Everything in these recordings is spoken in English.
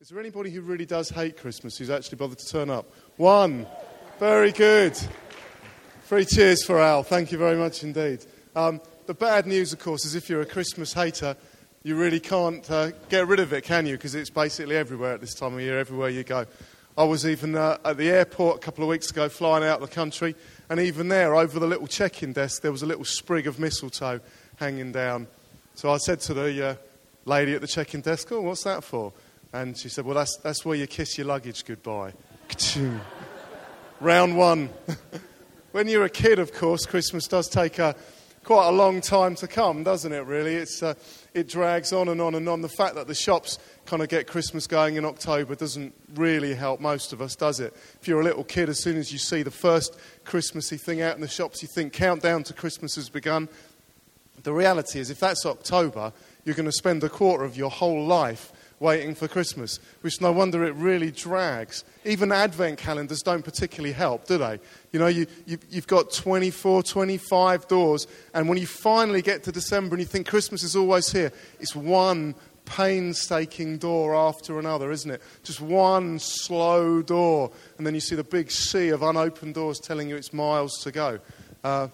Is there anybody who really does hate Christmas who's actually bothered to turn up? One. Very good. Three cheers for Al. Thank you very much indeed. Um, the bad news, of course, is if you're a Christmas hater, you really can't uh, get rid of it, can you? Because it's basically everywhere at this time of year, everywhere you go. I was even uh, at the airport a couple of weeks ago, flying out of the country, and even there, over the little check in desk, there was a little sprig of mistletoe hanging down. So I said to the uh, lady at the check in desk, Oh, what's that for? And she said, Well, that's, that's where you kiss your luggage goodbye. Round one. when you're a kid, of course, Christmas does take a, quite a long time to come, doesn't it, really? It's, uh, it drags on and on and on. The fact that the shops kind of get Christmas going in October doesn't really help most of us, does it? If you're a little kid, as soon as you see the first Christmassy thing out in the shops, you think countdown to Christmas has begun. The reality is, if that's October, you're going to spend a quarter of your whole life waiting for Christmas, which no wonder it really drags. Even advent calendars don't particularly help, do they? You know, you, you, have got 24, 25 doors, and when you finally get to December and you think Christmas is always here, it's one painstaking door after another, isn't it? Just one slow door, and then you see the big sea of unopened doors telling you it's miles to go. Uh,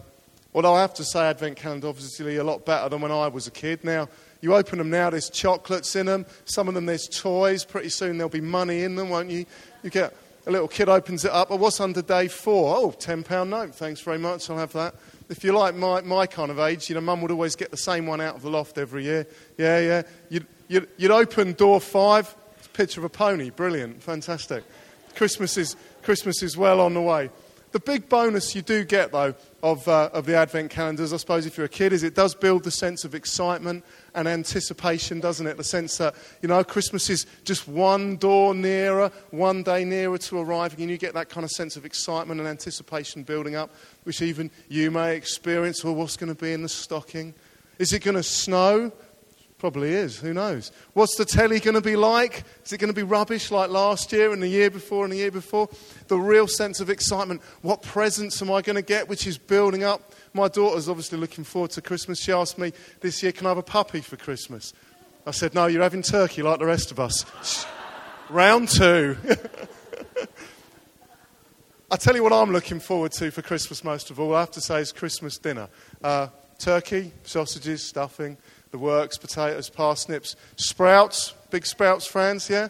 although I have to say, Advent calendar obviously a lot better than when I was a kid. Now, you open them now, there's chocolates in them. Some of them there's toys. Pretty soon there'll be money in them, won't you? You get a little kid opens it up. Oh, what's under day four? Oh, £10 note. Thanks very much. I'll have that. If you're like my, my kind of age, you know, mum would always get the same one out of the loft every year. Yeah, yeah. You'd, you'd, you'd open door five. It's a picture of a pony. Brilliant. Fantastic. Christmas is, Christmas is well on the way. The big bonus you do get, though, of, uh, of the Advent calendars, I suppose, if you're a kid, is it does build the sense of excitement and anticipation, doesn't it? The sense that, you know, Christmas is just one door nearer, one day nearer to arriving, and you get that kind of sense of excitement and anticipation building up, which even you may experience. Or what's going to be in the stocking? Is it going to snow? Probably is. Who knows? What's the telly going to be like? Is it going to be rubbish like last year and the year before and the year before? The real sense of excitement. What presents am I going to get, which is building up? My daughter's obviously looking forward to Christmas. She asked me this year, can I have a puppy for Christmas? I said, no, you're having turkey like the rest of us. Round two. I tell you what I'm looking forward to for Christmas most of all, I have to say, is Christmas dinner. Uh, turkey, sausages, stuffing the works, potatoes, parsnips, sprouts, big sprouts fans, yeah?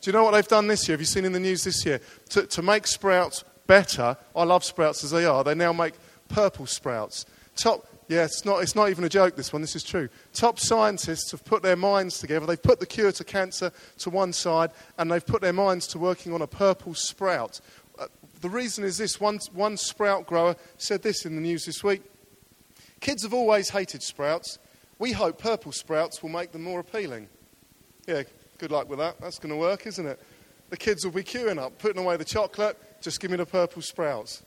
Do you know what they've done this year? Have you seen in the news this year? To, to make sprouts better, I love sprouts as they are, they now make purple sprouts. Top, yeah, it's not, it's not even a joke, this one, this is true. Top scientists have put their minds together. They've put the cure to cancer to one side, and they've put their minds to working on a purple sprout. Uh, the reason is this one, one sprout grower said this in the news this week Kids have always hated sprouts. We hope purple sprouts will make them more appealing. Yeah, good luck with that. That's going to work, isn't it? The kids will be queuing up, putting away the chocolate, just give me the purple sprouts.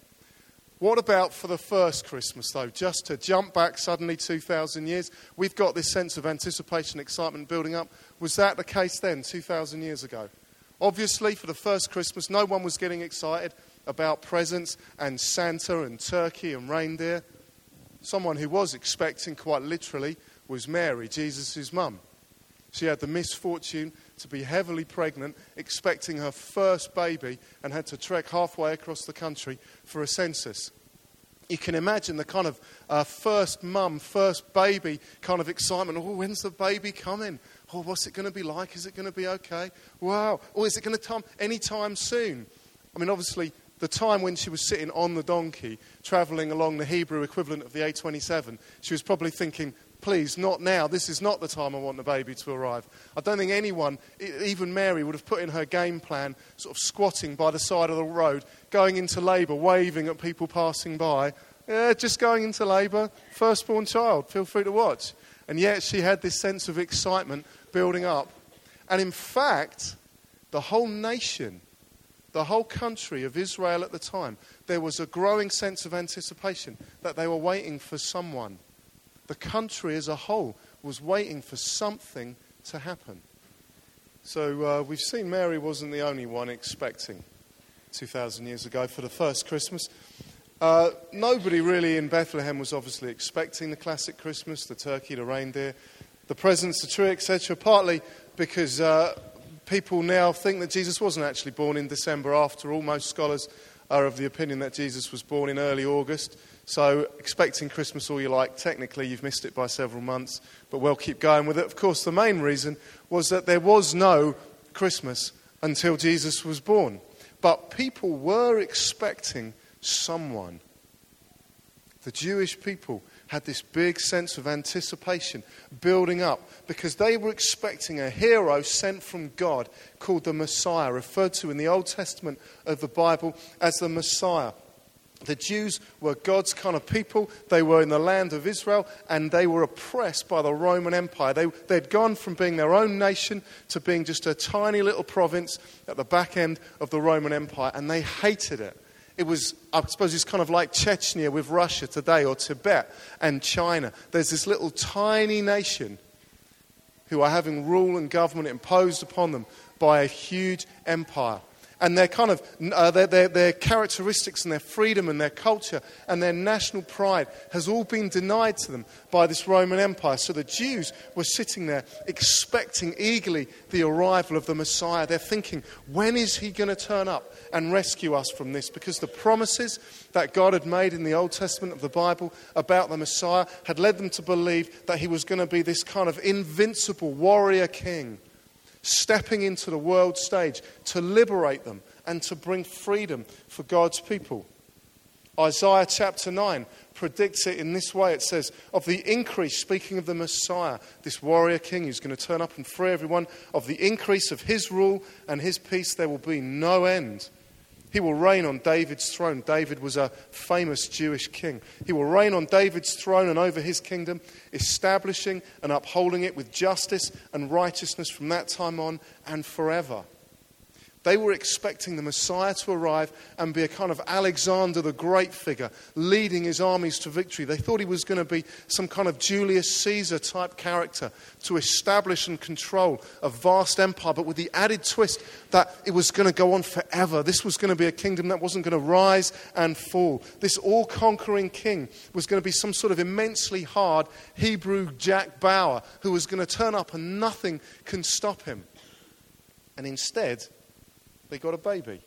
What about for the first Christmas, though? Just to jump back suddenly 2,000 years, we've got this sense of anticipation, excitement building up. Was that the case then, 2,000 years ago? Obviously, for the first Christmas, no one was getting excited about presents and Santa and turkey and reindeer. Someone who was expecting, quite literally, was Mary, Jesus' mum. She had the misfortune to be heavily pregnant, expecting her first baby, and had to trek halfway across the country for a census. You can imagine the kind of uh, first mum, first baby kind of excitement. Oh, when's the baby coming? Oh, what's it going to be like? Is it going to be okay? Wow. Or oh, is it going to come any time soon? I mean, obviously, the time when she was sitting on the donkey, travelling along the Hebrew equivalent of the A27, she was probably thinking, please, not now. This is not the time I want the baby to arrive. I don't think anyone, even Mary, would have put in her game plan, sort of squatting by the side of the road, going into labour, waving at people passing by. Just going into labour, firstborn child, feel free to watch. And yet she had this sense of excitement building up. And in fact, the whole nation, the whole country of Israel at the time, there was a growing sense of anticipation that they were waiting for someone the country as a whole was waiting for something to happen. So uh, we've seen Mary wasn't the only one expecting 2,000 years ago for the first Christmas. Uh, nobody really in Bethlehem was obviously expecting the classic Christmas, the turkey, the reindeer, the presents, the tree, etc., partly because uh, people now think that Jesus wasn't actually born in December after all. Most scholars are of the opinion that Jesus was born in early August. So, expecting Christmas all you like, technically you've missed it by several months, but we'll keep going with it. Of course, the main reason was that there was no Christmas until Jesus was born. But people were expecting someone. The Jewish people had this big sense of anticipation building up because they were expecting a hero sent from God called the Messiah, referred to in the Old Testament of the Bible as the Messiah. The Jews were God's kind of people. They were in the land of Israel and they were oppressed by the Roman Empire. They, they'd gone from being their own nation to being just a tiny little province at the back end of the Roman Empire and they hated it. It was, I suppose, it's kind of like Chechnya with Russia today or Tibet and China. There's this little tiny nation who are having rule and government imposed upon them by a huge empire and their kind of uh, their, their, their characteristics and their freedom and their culture and their national pride has all been denied to them by this Roman Empire. So the Jews were sitting there expecting eagerly the arrival of the Messiah. They're thinking, when is he going to turn up and rescue us from this? Because the promises that God had made in the Old Testament of the Bible about the Messiah had led them to believe that he was going to be this kind of invincible warrior king stepping into the world stage to liberate them and to bring freedom for God's people. Isaiah chapter 9 predicts it in this way. It says, Of the increase, speaking of the Messiah, this warrior king who's going to turn up and free everyone, of the increase of his rule and his peace, there will be no end. He will reign on David's throne. David was a famous Jewish king. He will reign on David's throne and over his kingdom, establishing and upholding it with justice and righteousness from that time on and forever. They were expecting the Messiah to arrive and be a kind of Alexander the Great figure, leading his armies to victory. They thought he was going to be some kind of Julius Caesar type character to establish and control a vast empire, but with the added twist that it was going to go on forever. This was going to be a kingdom that wasn't going to rise and fall. This all conquering king was going to be some sort of immensely hard Hebrew Jack Bauer who was going to turn up and nothing can stop him. And instead, they got a baby.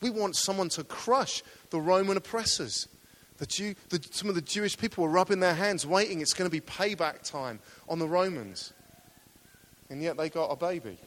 We want someone to crush the Roman oppressors. The Jew, the, some of the Jewish people were rubbing their hands, waiting. It's going to be payback time on the Romans. And yet they got a baby.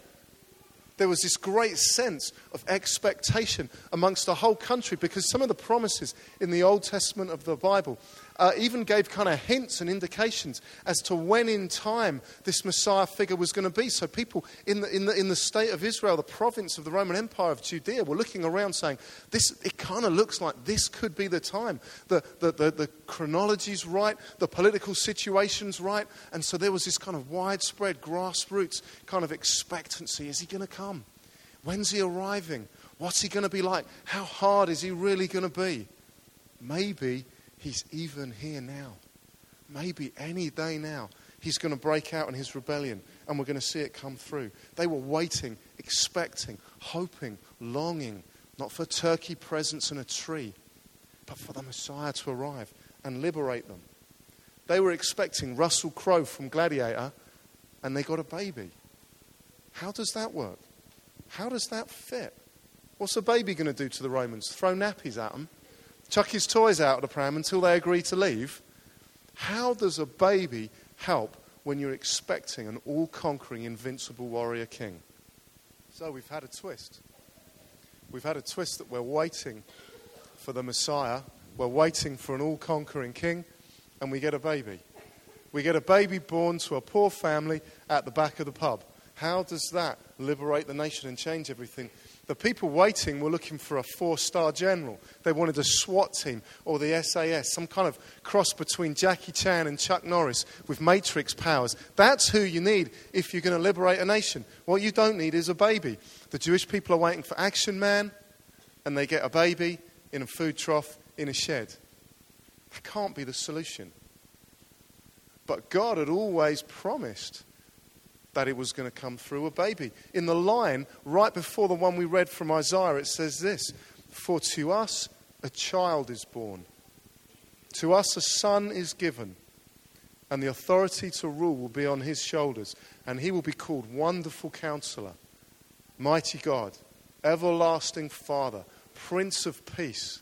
There was this great sense of expectation amongst the whole country because some of the promises in the Old Testament of the Bible uh, even gave kind of hints and indications as to when in time this Messiah figure was going to be. So people in the, in, the, in the state of Israel, the province of the Roman Empire of Judea, were looking around saying, this, it kind of looks like this could be the time. The, the, the, the chronology's right, the political situation's right. And so there was this kind of widespread grassroots kind of expectancy. Is he going to come? When's he arriving? What's he going to be like? How hard is he really going to be? Maybe He's even here now. Maybe any day now, he's going to break out in his rebellion and we're going to see it come through. They were waiting, expecting, hoping, longing, not for turkey presents and a tree, but for the Messiah to arrive and liberate them. They were expecting Russell Crowe from Gladiator and they got a baby. How does that work? How does that fit? What's a baby going to do to the Romans? Throw nappies at them? Chuck his toys out of the pram until they agree to leave. How does a baby help when you're expecting an all conquering, invincible warrior king? So we've had a twist. We've had a twist that we're waiting for the Messiah, we're waiting for an all conquering king, and we get a baby. We get a baby born to a poor family at the back of the pub. How does that liberate the nation and change everything? The people waiting were looking for a four star general. They wanted a SWAT team or the SAS, some kind of cross between Jackie Chan and Chuck Norris with Matrix powers. That's who you need if you're going to liberate a nation. What you don't need is a baby. The Jewish people are waiting for Action Man, and they get a baby in a food trough in a shed. That can't be the solution. But God had always promised that it was going to come through a baby. In the line right before the one we read from Isaiah, it says this For to us a child is born, to us a son is given, and the authority to rule will be on his shoulders, and he will be called Wonderful Counselor, Mighty God, Everlasting Father, Prince of Peace.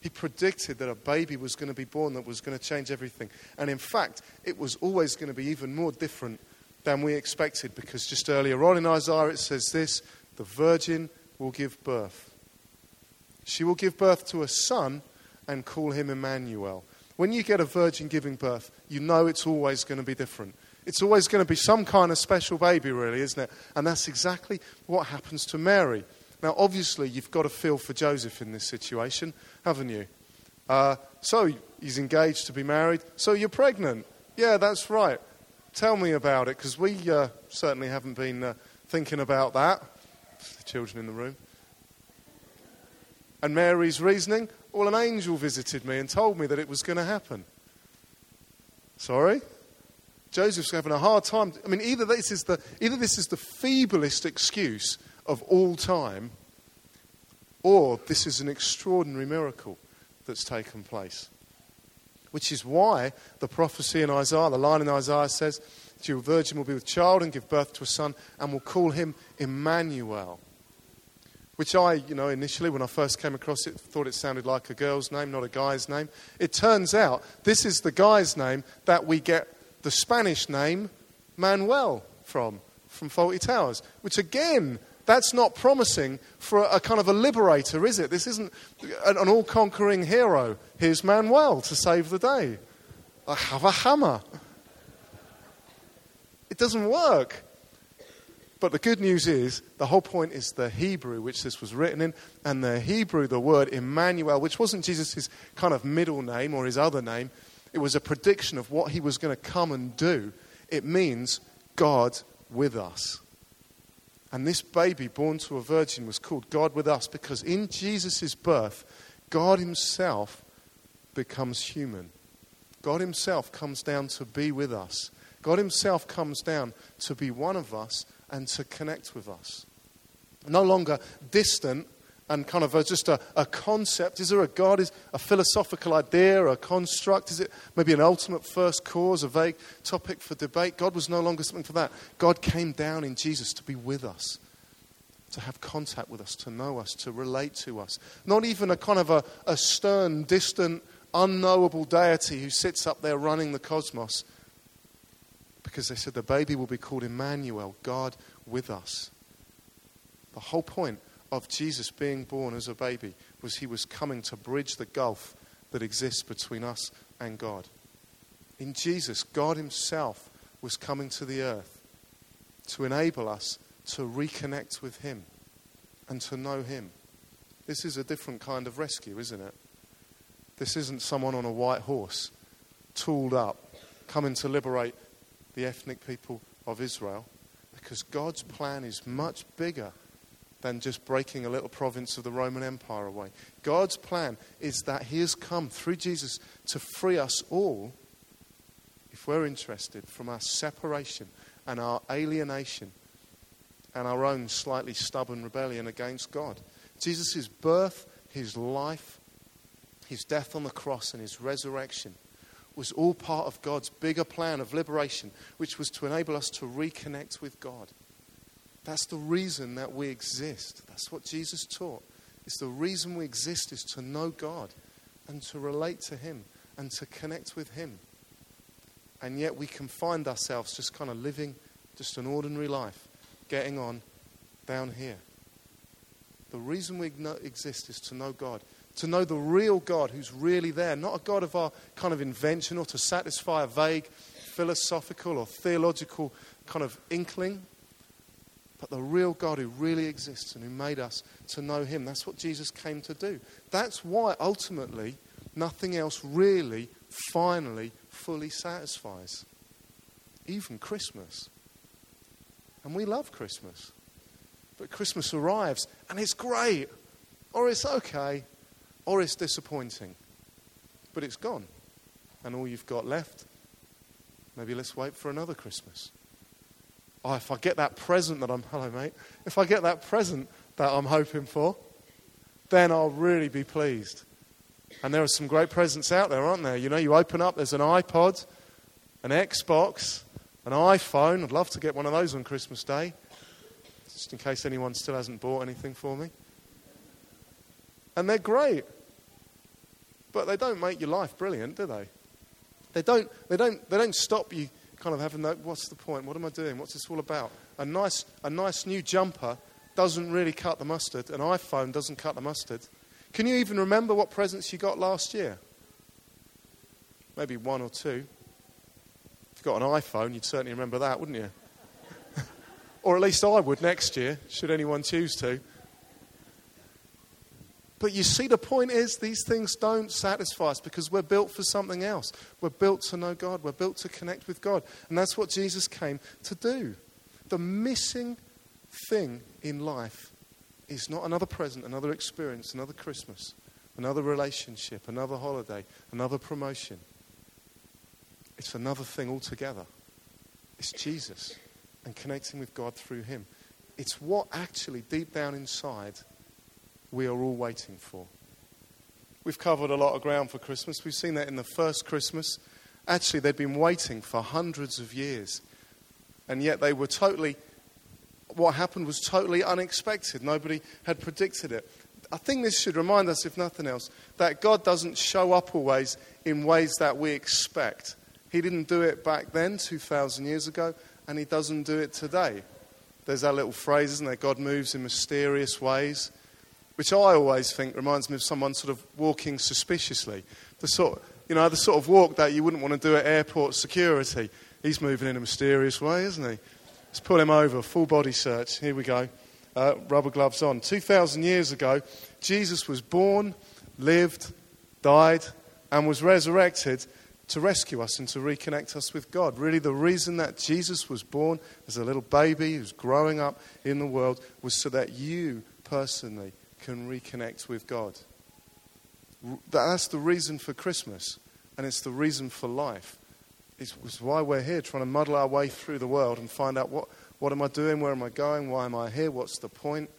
He predicted that a baby was going to be born that was going to change everything. And in fact, it was always going to be even more different than we expected because just earlier on in Isaiah it says this the virgin will give birth. She will give birth to a son and call him Emmanuel. When you get a virgin giving birth, you know it's always going to be different. It's always going to be some kind of special baby, really, isn't it? And that's exactly what happens to Mary. Now, obviously, you've got to feel for Joseph in this situation, haven't you? Uh, so, he's engaged to be married. So, you're pregnant. Yeah, that's right. Tell me about it, because we uh, certainly haven't been uh, thinking about that. The children in the room. And Mary's reasoning? Well, an angel visited me and told me that it was going to happen. Sorry? Joseph's having a hard time. I mean, either this is the, either this is the feeblest excuse of all time, or this is an extraordinary miracle that's taken place. Which is why the prophecy in Isaiah, the line in Isaiah says, Your virgin will be with child and give birth to a son, and will call him Emmanuel which I, you know, initially when I first came across it, thought it sounded like a girl's name, not a guy's name. It turns out this is the guy's name that we get the Spanish name Manuel from, from Fawlty Towers, which again, that's not promising for a, kind of a liberator, is it? This isn't an, an all conquering hero. Here's Manuel to save the day. I have a hammer. It doesn't work. But the good news is, the whole point is the Hebrew which this was written in, and the Hebrew, the word Emmanuel, which wasn't Jesus' kind of middle name or his other name, it was a prediction of what he was going to come and do. It means God with us. And this baby born to a virgin was called God with us because in Jesus' birth, God Himself becomes human. God Himself comes down to be with us. God Himself comes down to be one of us and to connect with us. No longer distant and kind of a, just a, a, concept. Is there a God? Is a philosophical idea, a construct? Is it maybe an ultimate first cause, a vague topic for debate? God was no longer something for that. God came down in Jesus to be with us, to have contact with us, to know us, to relate to us. Not even a kind of a, a stern, distant, unknowable deity who sits up there running the cosmos, because they said the baby will be called Emmanuel, God with us. The whole point of Jesus being born as a baby was he was coming to bridge the gulf that exists between us and God. In Jesus, God Himself was coming to the earth to enable us to reconnect with Him and to know Him. This is a different kind of rescue, isn't it? This isn't someone on a white horse, tooled up, coming to liberate the ethnic people of Israel because God's plan is much bigger than just breaking a little province of the Roman Empire away. God's plan is that He has come through Jesus to free us all, if we're interested, from our separation and our alienation and our own slightly stubborn rebellion against God. Jesus' birth, His life, His death on the cross, and His resurrection was all part of God's bigger plan of liberation, which was to enable us to reconnect with God. That's the reason that we exist. That's what Jesus taught. It's the reason we exist is to know God and to relate to Him and to connect with Him. And yet we can find ourselves just kind of living just an ordinary life, getting on down here. The reason we exist is to know God to know the real God who's really there, not a God of our kind of invention or to satisfy a vague philosophical or theological kind of inkling, but the real God who really exists and who made us to know Him. That's what Jesus came to do. That's why ultimately nothing else really, finally, fully satisfies. Even Christmas. And we love Christmas. But Christmas arrives and it's great, or it's okay, or it's disappointing. But it's gone. And all you've got left, maybe let's wait for another Christmas. Oh, if I get that present that I'm, hello mate, if I get that present that I'm hoping for, then I'll really be pleased. And there are some great presents out there, aren't there? You know, you open up, there's an iPod, an Xbox, an iPhone. I'd love to get one of those on Christmas Day, just in case anyone still hasn't bought anything for me. And they're great. But they don't make your life brilliant, do they? They don't, they don't, they don't stop you kind of having that, what's the point? What am I doing? What's this all about? A nice, a nice new jumper doesn't really cut the mustard. An iPhone doesn't cut the mustard. Can you even remember what presents you got last year? Maybe one or two. If you've got an iPhone, you'd certainly remember that, wouldn't you? or at least I would next year, should anyone choose to. But you see, the point is, these things don't satisfy us because we're built for something else. We're built to know God, we're built to connect with God. And that's what Jesus came to do. The missing thing in life is not another present, another experience, another Christmas, another relationship, another holiday, another promotion. It's another thing altogether. It's Jesus and connecting with God through Him. It's what actually, deep down inside, we are all waiting for. We've covered a lot of ground for Christmas. We've seen that in the first Christmas. Actually, they'd been waiting for hundreds of years. And yet they were totally, what happened was totally unexpected. Nobody had predicted it. I think this should remind us, if nothing else, that God doesn't show up always in ways that we expect. He didn't do it back then, 2,000 years ago, and He doesn't do it today. There's that little phrase, isn't there? God moves in mysterious ways which I always think reminds me of someone sort of walking suspiciously. The sort, you know, the sort of walk that you wouldn't want to do at airport security. He's moving in a mysterious way, isn't he? Let's pull him over. Full body search. Here we go. Uh, rubber gloves on. 2,000 years ago, Jesus was born, lived, died, and was resurrected to rescue us and to reconnect us with God. Really, the reason that Jesus was born as a little baby who's growing up in the world was so that you personally can reconnect with God. That's the reason for Christmas, and it's the reason for life. It's, why we're here, trying to muddle our way through the world and find out what, what am I doing, where am I going, why am I here, what's the point.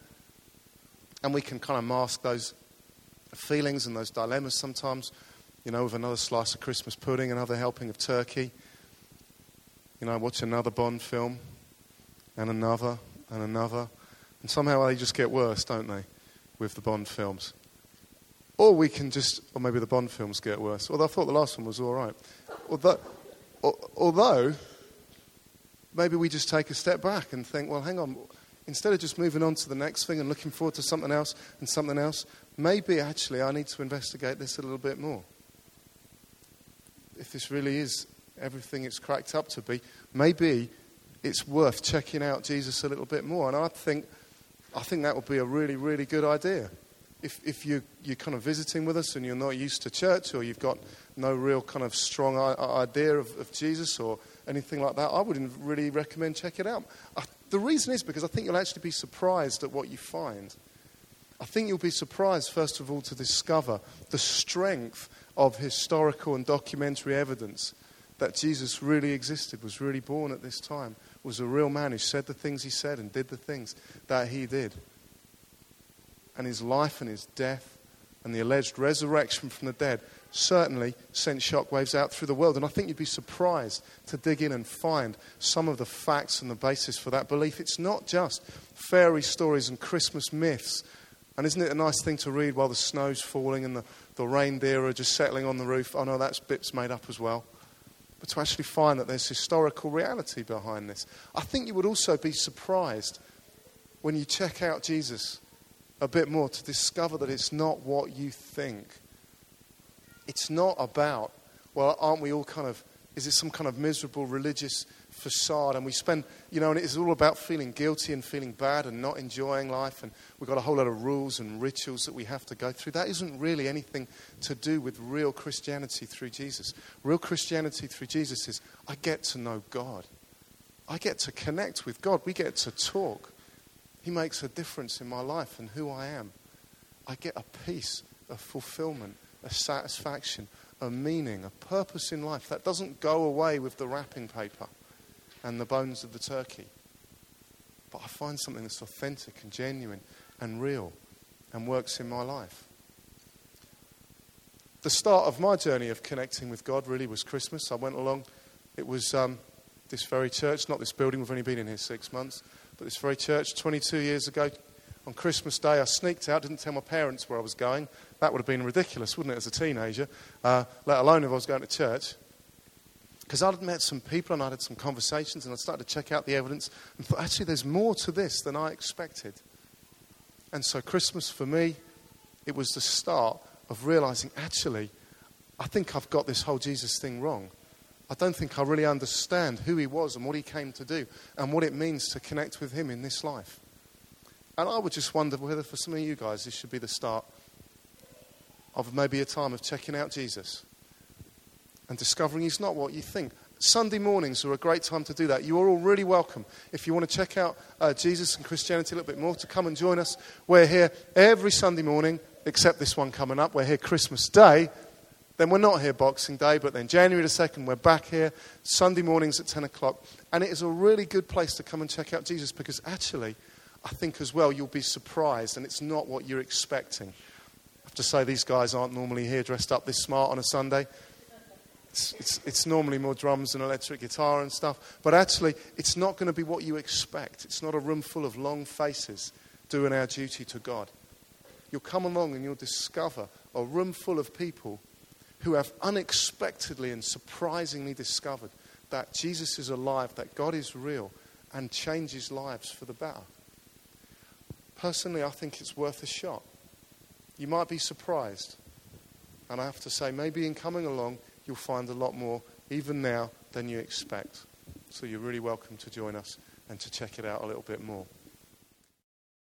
And we can kind of mask those feelings and those dilemmas sometimes, you know, with another slice of Christmas pudding, another helping of turkey. You know, watch another Bond film, and another, and another. And somehow they just get worse, don't they? With the Bond films. Or we can just, or maybe the Bond films get worse. Although I thought the last one was all right. Although, although maybe we just take a step back and think, well, hang on, instead of just moving on to the next thing and looking forward to something else and something else, maybe actually I need to investigate this a little bit more. If this really is everything it's cracked up to be, maybe it's worth checking out Jesus a little bit more. And I think I think that would be a really, really good idea. If, if you, you're kind of visiting with us and you're not used to church or you've got no real kind of strong idea of, of Jesus or anything like that, I wouldn't really recommend check it out. I, the reason is because I think you'll actually be surprised at what you find. I think you'll be surprised, first of all, to discover the strength of historical and documentary evidence that Jesus really existed, was really born at this time, was a real man who said the things he said and did the things that he did. And his life and his death and the alleged resurrection from the dead certainly sent shockwaves out through the world. And I think you'd be surprised to dig in and find some of the facts and the basis for that belief. It's not just fairy stories and Christmas myths. And isn't it a nice thing to read while the snow's falling and the, the reindeer are just settling on the roof? Oh no, that's bits made up as well but to actually find that there's historical reality behind this. I think you would also be surprised when you check out Jesus a bit more to discover that it's not what you think. It's not about, well, aren't we all kind of, is it some kind of miserable religious facade and we spend, you know, and it's all about feeling guilty and feeling bad and not enjoying life and we've got a whole lot of rules and rituals that we have to go through. That isn't really anything to do with real Christianity through Jesus. Real Christianity through Jesus is I get to know God. I get to connect with God. We get to talk. He makes a difference in my life and who I am. I get a peace, a fulfillment, a satisfaction, a meaning, a purpose in life that doesn't go away with the wrapping paper and the bones of the turkey. But I find something that's authentic and genuine and real and works in my life. The start of my journey of connecting with God really was Christmas. I went along It was um, this very church, not this building, we've only been in here six months, but this very church 22 years ago. On Christmas Day, I sneaked out, didn't tell my parents where I was going. That would have been ridiculous, wouldn't it, as a teenager, uh, let alone if I was going to church. Because I'd met some people and I'd had some conversations and I started to check out the evidence and thought, actually, there's more to this than I expected. And so, Christmas for me, it was the start of realizing, actually, I think I've got this whole Jesus thing wrong. I don't think I really understand who he was and what he came to do and what it means to connect with him in this life. And I would just wonder whether for some of you guys this should be the start of maybe a time of checking out Jesus and discovering he's not what you think. Sunday mornings are a great time to do that. You are all really welcome. If you want to check out uh, Jesus and Christianity a little bit more, to come and join us. We're here every Sunday morning, except this one coming up. We're here Christmas Day. Then we're not here Boxing Day, but then January the 2nd, we're back here, Sunday mornings at 10 o'clock. And it is a really good place to come and check out Jesus because actually, I think as well, you'll be surprised and it's not what you're expecting. I have to say, these guys aren't normally here dressed up this smart on a Sunday. It's, it's, it's, normally more drums and electric guitar and stuff. But actually, it's not going to be what you expect. It's not a room full of long faces doing our duty to God. You'll come along and you'll discover a room full of people who have unexpectedly and surprisingly discovered that Jesus is alive, that God is real, and changes lives for the better. Personally, I think it's worth a shot. You might be surprised. And I have to say, maybe in coming along, you'll find a lot more, even now, than you expect. So you're really welcome to join us and to check it out a little bit more.